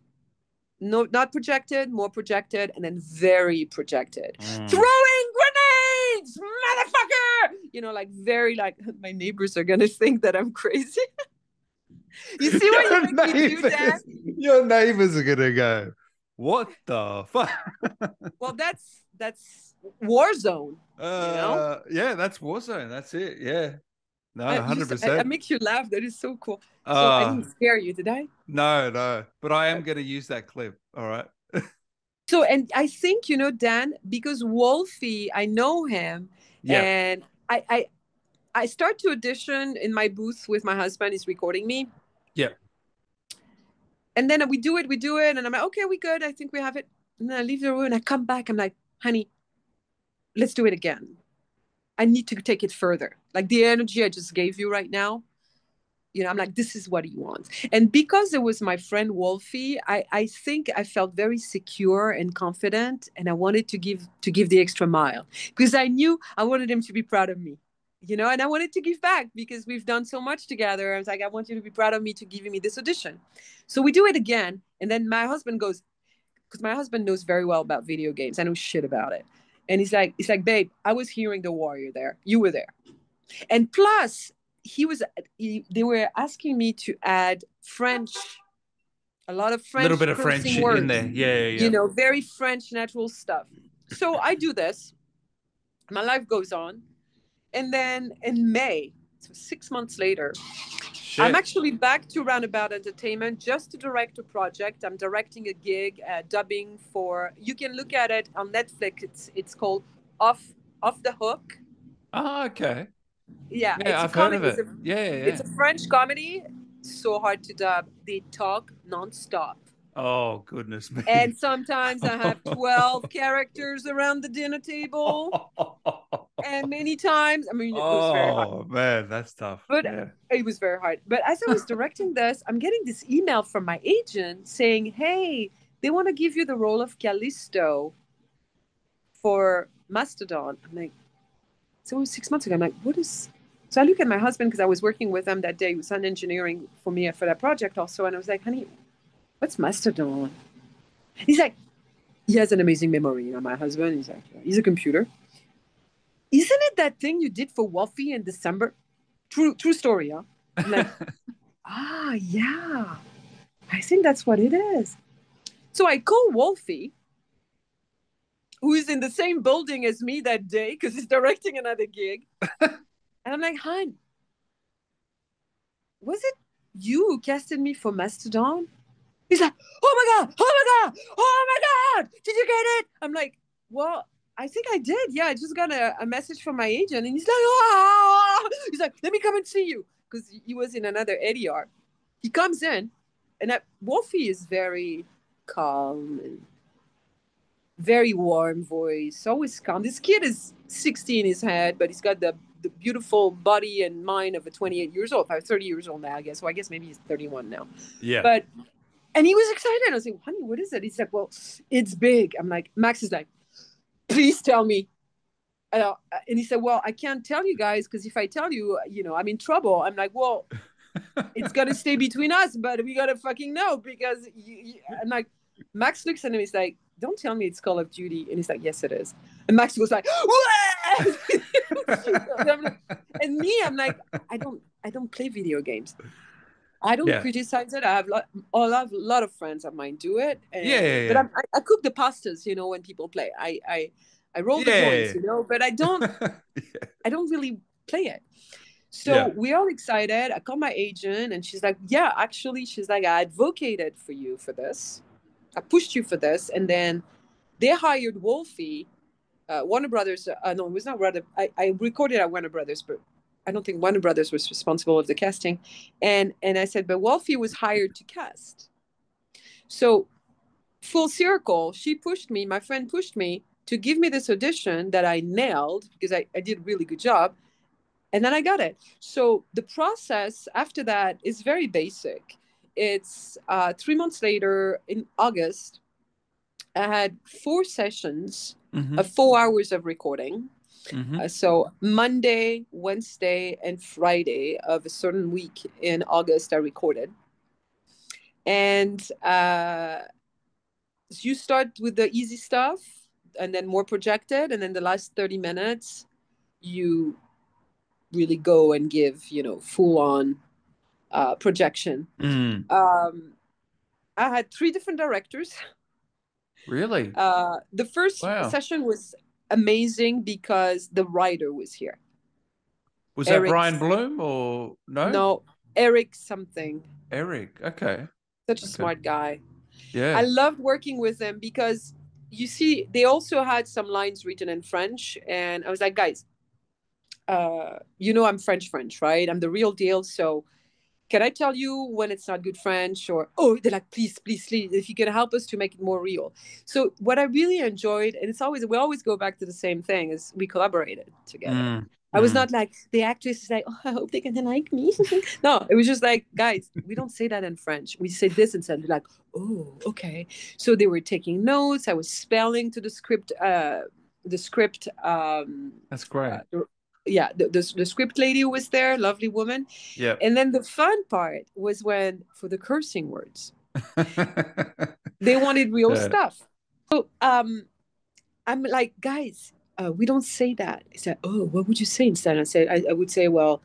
no not projected, more projected, and then very projected. Mm. Throwing grenades, motherfucker! You know, like very like my neighbors are gonna think that I'm crazy. you see what you make me do that? Your neighbors are gonna go, what the fuck? well, that's that's war zone. Uh, you know? Uh, yeah, that's war zone. That's it. Yeah. No, hundred percent. It makes you laugh. That is so cool. So uh, I didn't scare you, did I? No, no. But I am going to use that clip. All right. so, and I think you know Dan because Wolfie, I know him, yeah. and I, I, I start to audition in my booth with my husband. He's recording me. Yeah. And then we do it, we do it, and I'm like, okay, we good. I think we have it. And then I leave the room and I come back. I'm like, honey, let's do it again. I need to take it further. Like the energy I just gave you right now, you know, I'm like, this is what he wants. And because it was my friend Wolfie, I, I think I felt very secure and confident, and I wanted to give to give the extra mile because I knew I wanted him to be proud of me, you know, and I wanted to give back because we've done so much together. I was like, I want you to be proud of me to giving me this audition. So we do it again, and then my husband goes, because my husband knows very well about video games. I know shit about it. And he's like, he's like, babe, I was hearing the warrior there. You were there. And plus, he was he, they were asking me to add French, a lot of French. A little bit of French words, in there. Yeah, yeah, yeah. You know, very French natural stuff. So I do this. My life goes on. And then in May, so six months later, Shit. I'm actually back to Roundabout Entertainment just to direct a project. I'm directing a gig, uh, dubbing for. You can look at it on Netflix. It's it's called Off Off the Hook. Oh, okay. Yeah, yeah, I've heard of it. A, yeah, yeah, yeah, it's a French comedy. So hard to dub. They talk nonstop. Oh goodness me! And sometimes I have twelve characters around the dinner table, and many times, I mean, it was very oh, hard. Oh man, that's tough. But yeah. it was very hard. But as I was directing this, I'm getting this email from my agent saying, "Hey, they want to give you the role of Calisto for Mastodon." I'm like, so it was six months ago. I'm like, what is? So I look at my husband because I was working with him that day. He was on engineering for me for that project also, and I was like, "Honey, what's Mastodon? He's like, he has an amazing memory. You know, my husband, he's like, he's a computer. Isn't it that thing you did for Wolfie in December? True, true story, huh? I'm like, ah, yeah. I think that's what it is. So I call Wolfie, who is in the same building as me that day because he's directing another gig. and I'm like, hon, was it you who casted me for Mastodon? He's like, oh my God, oh my God, oh my God, did you get it? I'm like, well, I think I did. Yeah, I just got a, a message from my agent and he's like, oh, he's like, let me come and see you. Because he was in another ADR. He comes in and that Wolfie is very calm and very warm voice, always calm. This kid is 60 in his head, but he's got the, the beautiful body and mind of a 28 years old, 30 years old now, I guess. So I guess maybe he's 31 now. Yeah. But and he was excited. I was like, honey, what is it? He's like, well, it's big. I'm like, Max is like, please tell me. Uh, and he said, well, I can't tell you guys because if I tell you, you know, I'm in trouble. I'm like, well, it's gonna stay between us, but we gotta fucking know because you, you, I'm like, Max looks at him. He's like, don't tell me it's Call of Duty. And he's like, yes, it is. And Max was like, and me, I'm like, I don't, I don't play video games. I don't yeah. criticize it. I have lot, a lot, a lot of friends of mine do it. And, yeah, yeah, yeah. But I'm, I, I, cook the pastas, you know, when people play. I, I, I roll the yeah, joints, you know, but I don't, I don't really play it. So we're all excited. I call my agent and she's like, Yeah, actually, she's like, I advocated for you for this. I pushed you for this. And then they hired Wolfie, uh, Warner Brothers. Uh, no, it was not Warner. I, I recorded at Warner Brothers, but I don't think Warner Brothers was responsible of the casting. And and I said, but Wolfie was hired to cast. So full circle, she pushed me, my friend pushed me to give me this audition that I nailed because I, I did a really good job and then I got it. So the process after that is very basic. It's uh, three months later in August. I had four sessions mm-hmm. of four hours of recording. Mm-hmm. Uh, so Monday, Wednesday, and Friday of a certain week in August, I recorded. And uh, so you start with the easy stuff, and then more projected, and then the last thirty minutes, you really go and give you know full on uh, projection. Mm. Um, I had three different directors. Really? Uh, the first wow. session was amazing because the writer was here. Was Eric, that Brian Bloom or no? No, Eric something. Eric, okay. Such a okay. smart guy. Yeah. I loved working with him because you see, they also had some lines written in French, and I was like, guys, uh, you know, I'm French French, right? I'm the real deal. So can I tell you when it's not good French or, oh, they're like, please, please, please, if you can help us to make it more real. So what I really enjoyed, and it's always, we always go back to the same thing is we collaborated together. Mm. I was mm. not like the actress is like, oh, I hope they can like me. no, it was just like, guys, we don't say that in French. We say this instead. They're like, oh, okay. So they were taking notes. I was spelling to the script, uh, the script. Um, That's great. Uh, yeah the, the, the, script lady was there lovely woman. Yeah. And then the fun part was when for the cursing words. They wanted real yeah. stuff. So um i'm like guys uh, we don't say that. He said oh what would you say instead? I said I, I would say well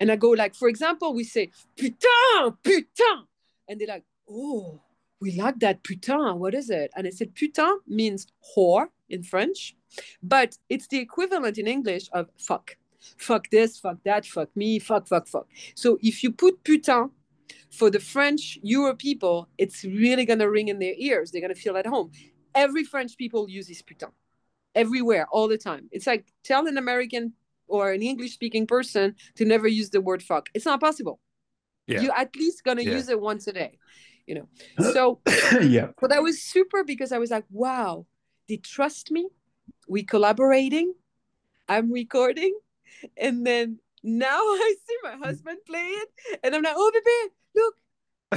and i go like for example we say putain putain and they're like oh we like that putain. What is it? And i said putain means whore in french but it's the equivalent in English of fuck. Fuck this, fuck that, fuck me, fuck, fuck, fuck. So if you put putain for the French Euro people, it's really going to ring in their ears. They're going to feel at home. Every French people uses putain everywhere, all the time. It's like tell an American or an English speaking person to never use the word fuck. It's not possible. Yeah. You're at least going to yeah. use it once a day, you know? So, yeah. But I was super because I was like, wow, they trust me we collaborating i'm recording and then now i see my husband play it and i'm like oh baby look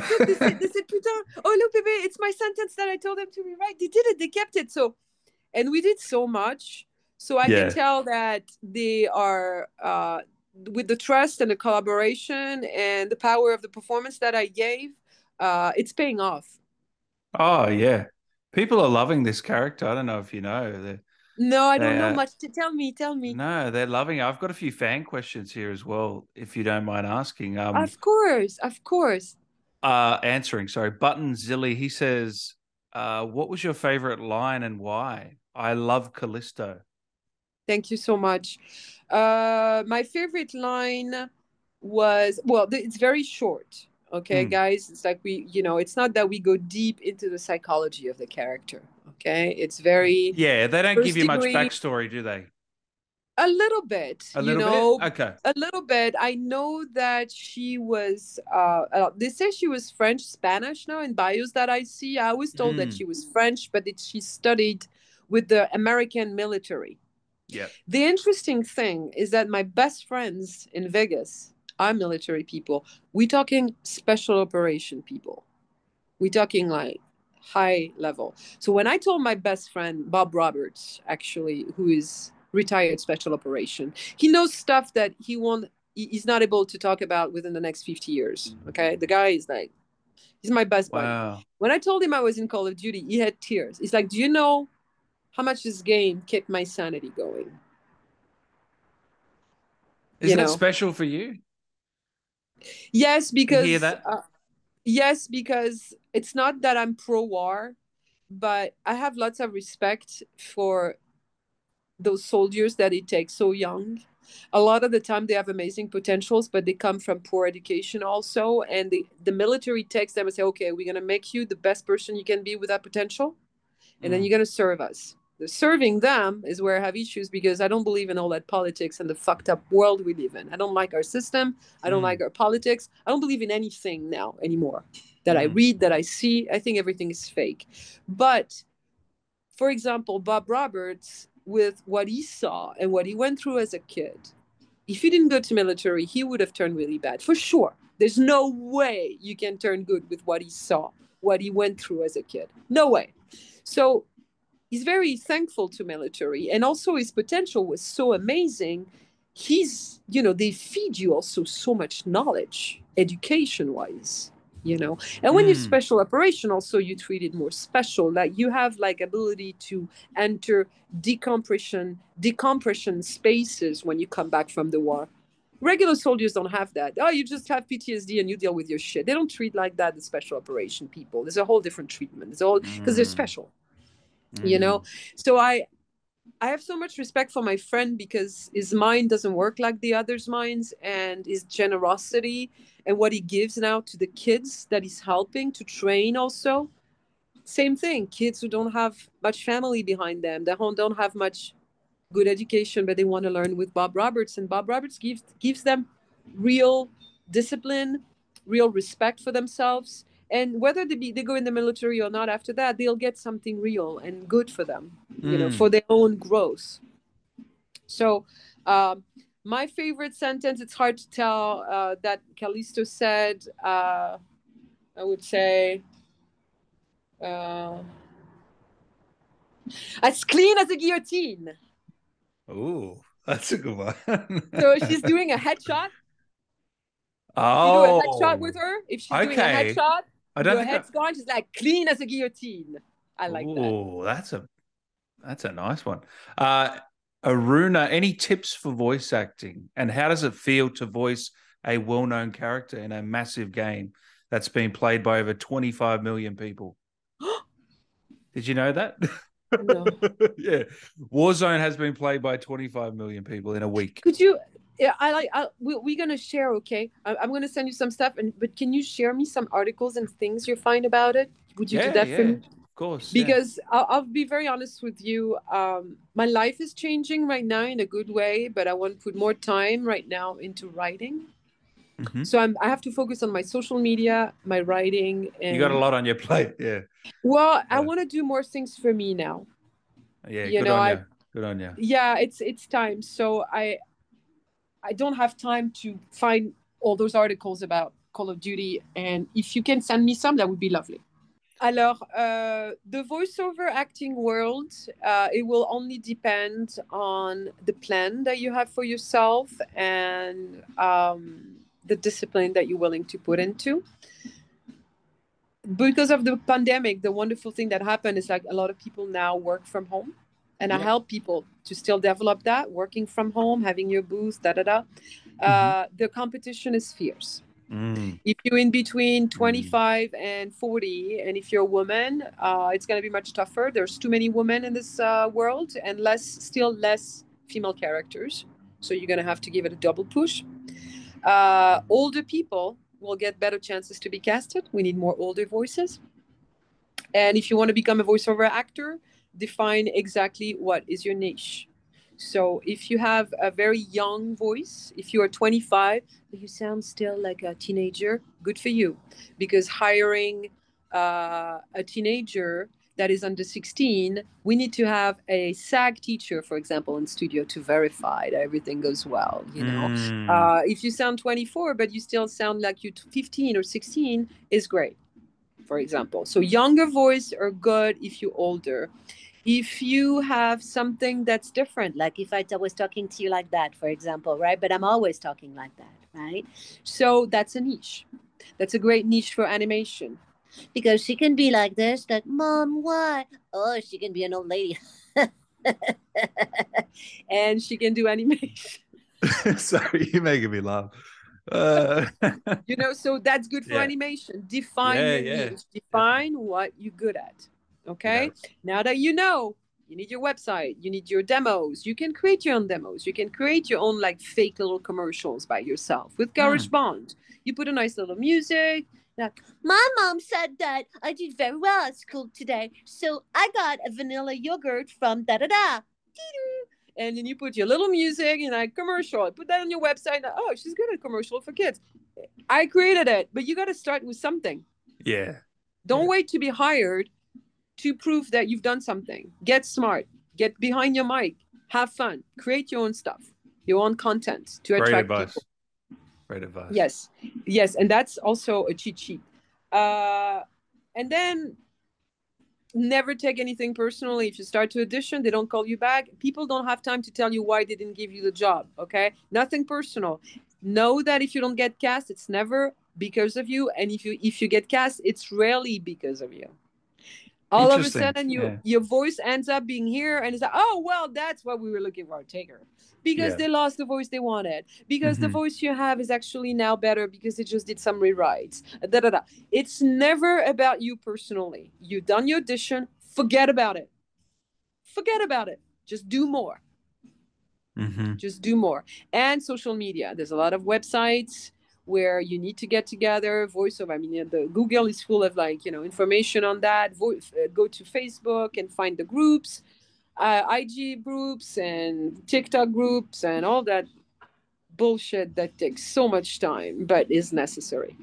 look this is, this is putain oh look baby it's my sentence that i told them to rewrite. They did it they kept it so and we did so much. So i yeah. can tell that they are uh, with the trust and the collaboration and the power of the performance that i gave uh, it's paying off. Oh yeah. People are loving this character. I don't know if you know they're no, I don't know much to tell me. Tell me. No, they're loving it. I've got a few fan questions here as well, if you don't mind asking. Um, of course, of course. Uh, answering. Sorry, Button Zilly. He says, uh, "What was your favorite line and why?" I love Calisto. Thank you so much. Uh, my favorite line was well, it's very short. Okay, mm. guys, it's like we, you know, it's not that we go deep into the psychology of the character Okay, it's very yeah. They don't give you degree, much backstory, do they? A little bit, a little you know, bit. Okay, a little bit. I know that she was. Uh, uh, they say she was French, Spanish now in bios that I see. I was told mm. that hmm. she was French, but that she studied with the American military. Yeah. The interesting thing is that my best friends in Vegas are military people. We talking special operation people. We talking like high level. So when I told my best friend Bob Roberts, actually, who is retired special operation, he knows stuff that he won't. He's not able to talk about within the next 50 years. Mm-hmm. Okay, the guy is like He's my best buddy. Wow. When I told him I was in Call of Duty, he had tears. He's like, "Do you know how much this game kept my sanity going?" Is You that know? special for you? Yes, because? Uh, yes, because it's not that I'm pro war, but I have lots of respect for those soldiers that it takes so young. A lot of the time they have amazing potentials, but they come from poor education also. And the, the military takes them and say, okay, we're gonna make you the best person you can be with that potential, and then Mm. you're gonna serve us. The serving them is where I have issues because I don't believe in all that politics and the fucked up world we live in. I don't like our system. I don't Mm. like our politics. I don't believe in anything now anymore that I Mm. read, that I see. I think everything is fake. But for example, Bob Roberts, with what he saw and what he went through as a kid, if he didn't go to military, he would have turned really bad for sure. There's no way you can turn good with what he saw, what he went through as a kid. No way. So he's very thankful to military and also his potential was so amazing. He's you know they feed you also so much knowledge education wise you know? And when you're Mm. special operation also you treat it more special like you have like ability to enter decompression decompression spaces when you come back from the war. Regular soldiers don't have that. Oh you just have ptsd and you deal with your shit. They don't treat like that the special operation people. There's a whole different treatment. It's all because they're Mm. you know? So i i have so much respect for my friend because his mind doesn't work like the others minds and his generosity and what he gives now to the kids that he's helping to train also. Same thing kids who don't have much family behind them that don't don't have much good education but they want to learn with bob roberts. And bob roberts gives gives them real discipline real respect for themselves and whether they, be, they go in the military or not after that they'll get something real and good for them you know Mm. for their own growth. So um, my favorite sentence it's hard to tell uh, that calisto said uh, i would say uh, as clean as a guillotine. Ooh, that's a good one. so she's doing a headshot? Oh, you do a headshot with her? If she's doing a headshot I don't your think. head's gone she's like clean as a guillotine i like that Oh, that's a that's a nice one. Uh, Aruna, any tips for voice acting, and how does it feel to voice a well-known character in a massive game that's been played by over 25 million people? Did you know that? No. yeah, Warzone has been played by 25 million people in a week. Could you? Yeah, I like. I, we, we're gonna share, okay? I, I'm gonna send you some stuff, and but can you share me some articles and things you find about it? Would you yeah, do that yeah, for me? of course. yeah. Because I'll, I'll be very honest with you. Um, my life is changing right now in a good way, but I want to put more time right now into writing. Mhm. So I'm, I have to focus on my social media, my writing, and you got a lot on your plate. Yeah, well, I want to do more things for me now. yeah. You good know, on I- you. Good on you. yeah it's it's time so i i don't have time to find all those articles about call of duty and if you can send me some that would be lovely. Alors uh, the voiceover acting world uh, it will only depend on the plan that you have for yourself and um, the discipline that you're willing to put into. Because of the pandemic the wonderful thing that happened is like a lot of people now work from home and I help people to still develop that working from home, having your booth, da da da. Uh, the competition is fierce. Mm. If you're in between 25 and 40, and if you're a woman, uh, it's going to be much tougher. There's too many women in this uh, world, and less, still less female characters. So you're going to have to give it a double push. Uh, older people will get better chances to be casted. We need more older voices. And if you want to become a voiceover actor, define exactly what is your niche. So if you have a very young voice, if you are 25, but you sound still like a teenager, good for you. Because hiring uh, a teenager that is under 16, we need to have a SAG teacher, for example, in studio to verify that everything goes well. You know, Mm. uh, if you sound 24 but you still sound like you're 15 or 16 is great for example so younger voice are good if you're older if you have something that's different like if i t- was talking to you like that for example right? But i'm always talking like that right? So that's a niche. That's a great niche for animation. Because she can be like this like mom why oh she can be an old lady. And she can do animation. Sorry you're making me laugh. Uh... you know so that's good for yeah. animation. Define yeah, your yeah. niche. define what you're good at okay now that you know you need your website you need your demos you can create your own demos you can create your own like fake little commercials by yourself with GarageBand mm. you put a nice little music like, my mom said that I did very well at school today, so I got a vanilla yogurt from da da da. And then you put your little music and like commercial. Put that on your website. Oh, she's good at commercial for kids. I created it, but you got to start with something. Yeah. Don't yeah. wait to be hired to prove that you've done something. Get smart. Get behind your mic. Have fun. Create your own stuff, your own content to Great attract advice. people. Great advice. Yes, yes, and that's also a cheat sheet. Uh, and then never take anything personally. If you start to audition, they don't call you back. People don't have time to tell you why they didn't give you the job. Okay, nothing personal. Know that if you don't get cast, it's never because of you, and if you if you get cast, it's rarely because of you all of a sudden you yeah. your voice ends up being here and it's like oh well that's what we were looking for take her because yeah. they lost the voice they wanted. Because mm-hmm. the voice you have is actually now better because they just did some rewrites. Da, da, da. it's never about you personally. You've done your audition. Forget about it. Forget about it. Just do more. Mm-hmm. just do more. And social media. There's a lot of websites where you need to get together voiceover i mean the google is full of like you know information on that. Voice, uh, go to facebook and find the groups uh, ig groups and tiktok groups and all that bullshit that takes so much time but is necessary.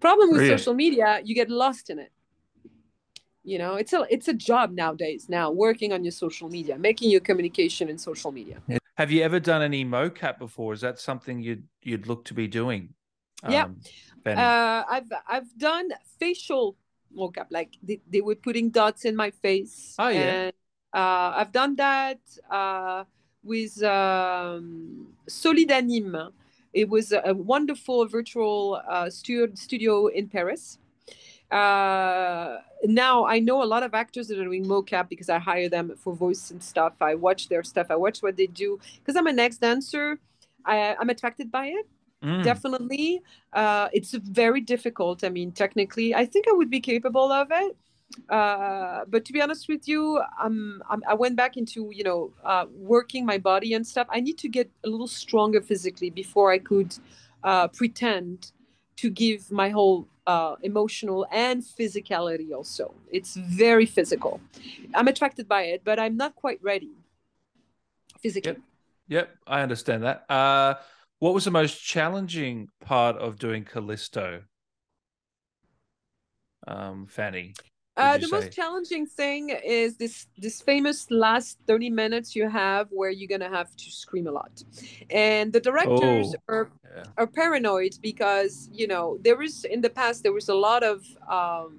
Problem with really? social media you get lost in it. You know it's a it's a job nowadays now working on your social media making your communication in social media have you ever done any mocap before? Is that something you'd you'd look to be doing? Yeah, um, uh, I've I've done facial mocap. Like they, they were putting dots in my face. Oh yeah. And, uh, I've done that uh, with um, Solidanime. It was a, a wonderful virtual uh, studio studio in Paris uh, now I know a lot of actors that are doing mocap because I hire them for voice and stuff. I watch their stuff. I watch what they do because I'm an ex dancer. I, I'm attracted by it. Mm. Definitely, uh, it's very difficult. I mean, technically, I think I would be capable of it. Uh, but to be honest with you, I'm, I'm, i went back into you know uh, working my body and stuff. I need to get a little stronger physically before I could uh, pretend to give my whole uh, emotional and physicality also. It's very physical. I'm attracted by it, but I'm not quite ready physically. Yep, yep I understand that. Uh, what was the most challenging part of doing Calisto, um, Fannie? Uh, the say? most challenging thing is this this famous last 30 minutes you have where you're gonna have to scream a lot. And the directors oh, are yeah. are paranoid because you know there was in the past there was a lot of um,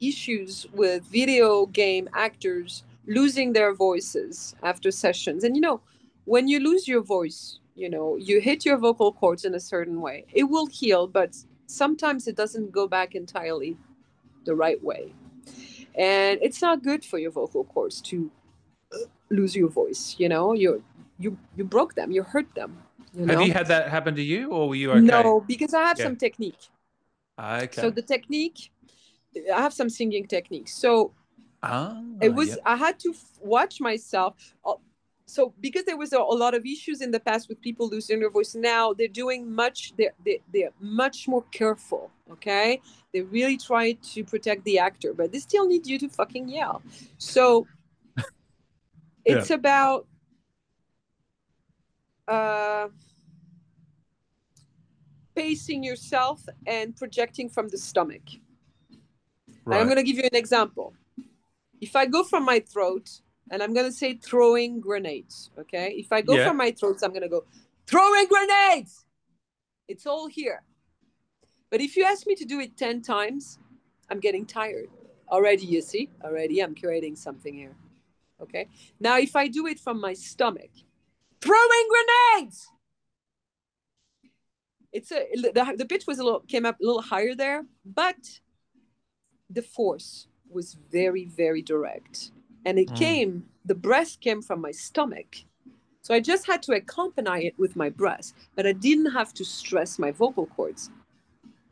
issues with video game actors losing their voices after sessions. And you know when you lose your voice you know you hit your vocal cords in a certain way. It will heal but sometimes it doesn't go back entirely the right way and it's not good for your vocal cords to lose your voice you know? You you you broke them you hurt them you have you had that happen to you or were you okay? no because i have yeah. some technique. Ah, okay. So the technique i have some singing techniques. So ah, it was i had to watch myself uh, so because there was a, a, lot of issues in the past with people losing their voice now they're doing much they're, they're, they're much more careful okay they really try to protect the actor but they still need you to fucking yell so it's yeah. about uh pacing yourself and projecting from the stomach right. i'm going to give you an example if i go from my throat and I'm gonna say throwing grenades. Okay. If I go yeah. from my throats, I'm gonna go throwing grenades. It's all here. But if you ask me to do it 10 times, I'm getting tired. Already, you see? Already I'm creating something here. Okay. Now if I do it from my stomach, throwing grenades. it's a the, the pitch was a little came up a little higher there, but the force was very very direct, and it Mm. came. The breath came from my stomach, so I just had to accompany it with my breath, but I didn't have to stress my vocal cords.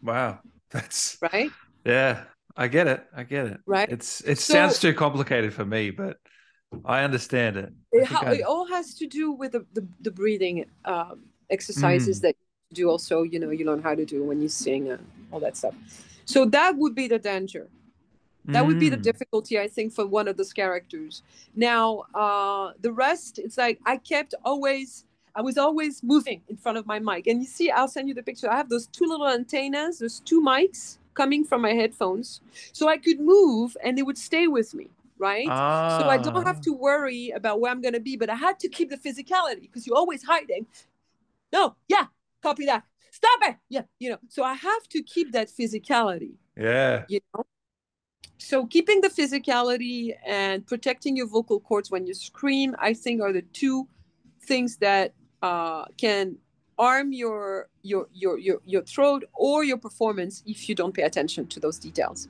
Wow. That's Right, yeah. I get it. I get it. right. It's it So- sounds too complicated for me, but I understand it. It, ha- I- it all has to do with the, the, the breathing um, exercises Mm. that you do also you know you learn how to do when you sing and all that stuff so that would be the danger that would be the Mm. difficulty i think for one of those characters now uh the rest it's like i kept always i was always moving in front of my mic and you see i'll send you the picture i have those two little antennas those two mics coming from my headphones so i could move and they would stay with me right so I don't have Ah. to worry about where I'm going to be, but I had to keep the physicality because you're always hiding. No, yeah, copy that. Stop it. Yeah, you know. So I have to keep that physicality, Yeah. you know. So keeping the physicality and protecting your vocal cords when you scream, I think, are the two things that uh, can arm your your your your your throat or your performance if you don't pay attention to those details.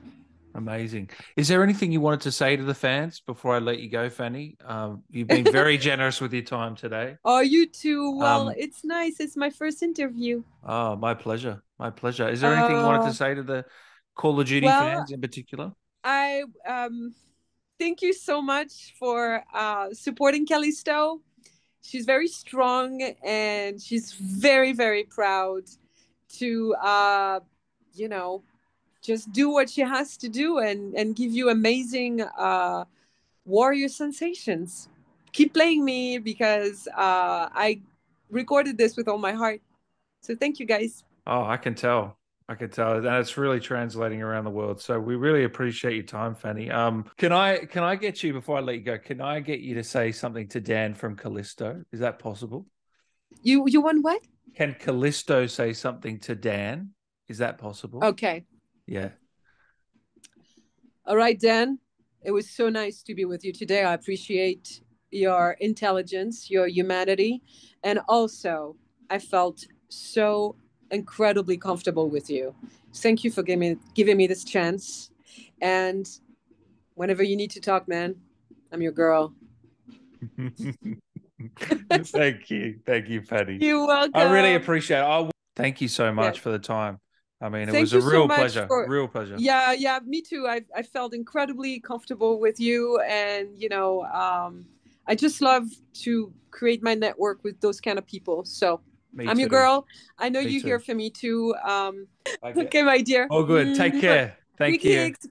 Amazing. Is there anything you wanted to say to the fans before I let you go, Fannie? Um, you've been very generous with your time today. Oh, you too. Well, Um, it's nice. It's my first interview. Oh, my pleasure. My pleasure. Is there anything you wanted Uh, to say to the Call of Duty well, fans in particular? I um, thank you so much for uh, supporting Stowe. She's very strong and she's very, very proud to, uh, you know, just do what she has to do and, and give you amazing uh, warrior sensations. Keep playing me because uh, I recorded this with all my heart. So thank you guys. Oh, I can tell. I can tell, and it's really translating around the world. So we really appreciate your time, Fannie. Um, can I can I get you before I let you go? Can I get you to say something to Dan from Calisto? Is that possible? You you want what? Can Calisto say something to Dan? Is that possible? Okay. Yeah. All right, Dan. It was so nice to be with you today. I appreciate your intelligence, your humanity, and also I felt so incredibly comfortable with you. Thank you for giving me, giving me this chance. And whenever you need to talk, man, I'm your girl. Thank you. Thank you, Fannie. You're welcome. I really appreciate it. I, thank you so much for the time. I mean, it Thank was a you so real pleasure. for- real pleasure. Yeah, yeah, me too. I I felt incredibly comfortable with you, and you know, um, I just love to create my network with those kind of people. So Me I'm your girl. I know Me you too. hear from me too. Um, I get- okay, my dear. Oh, good. Take care. Thank Big you. hugs.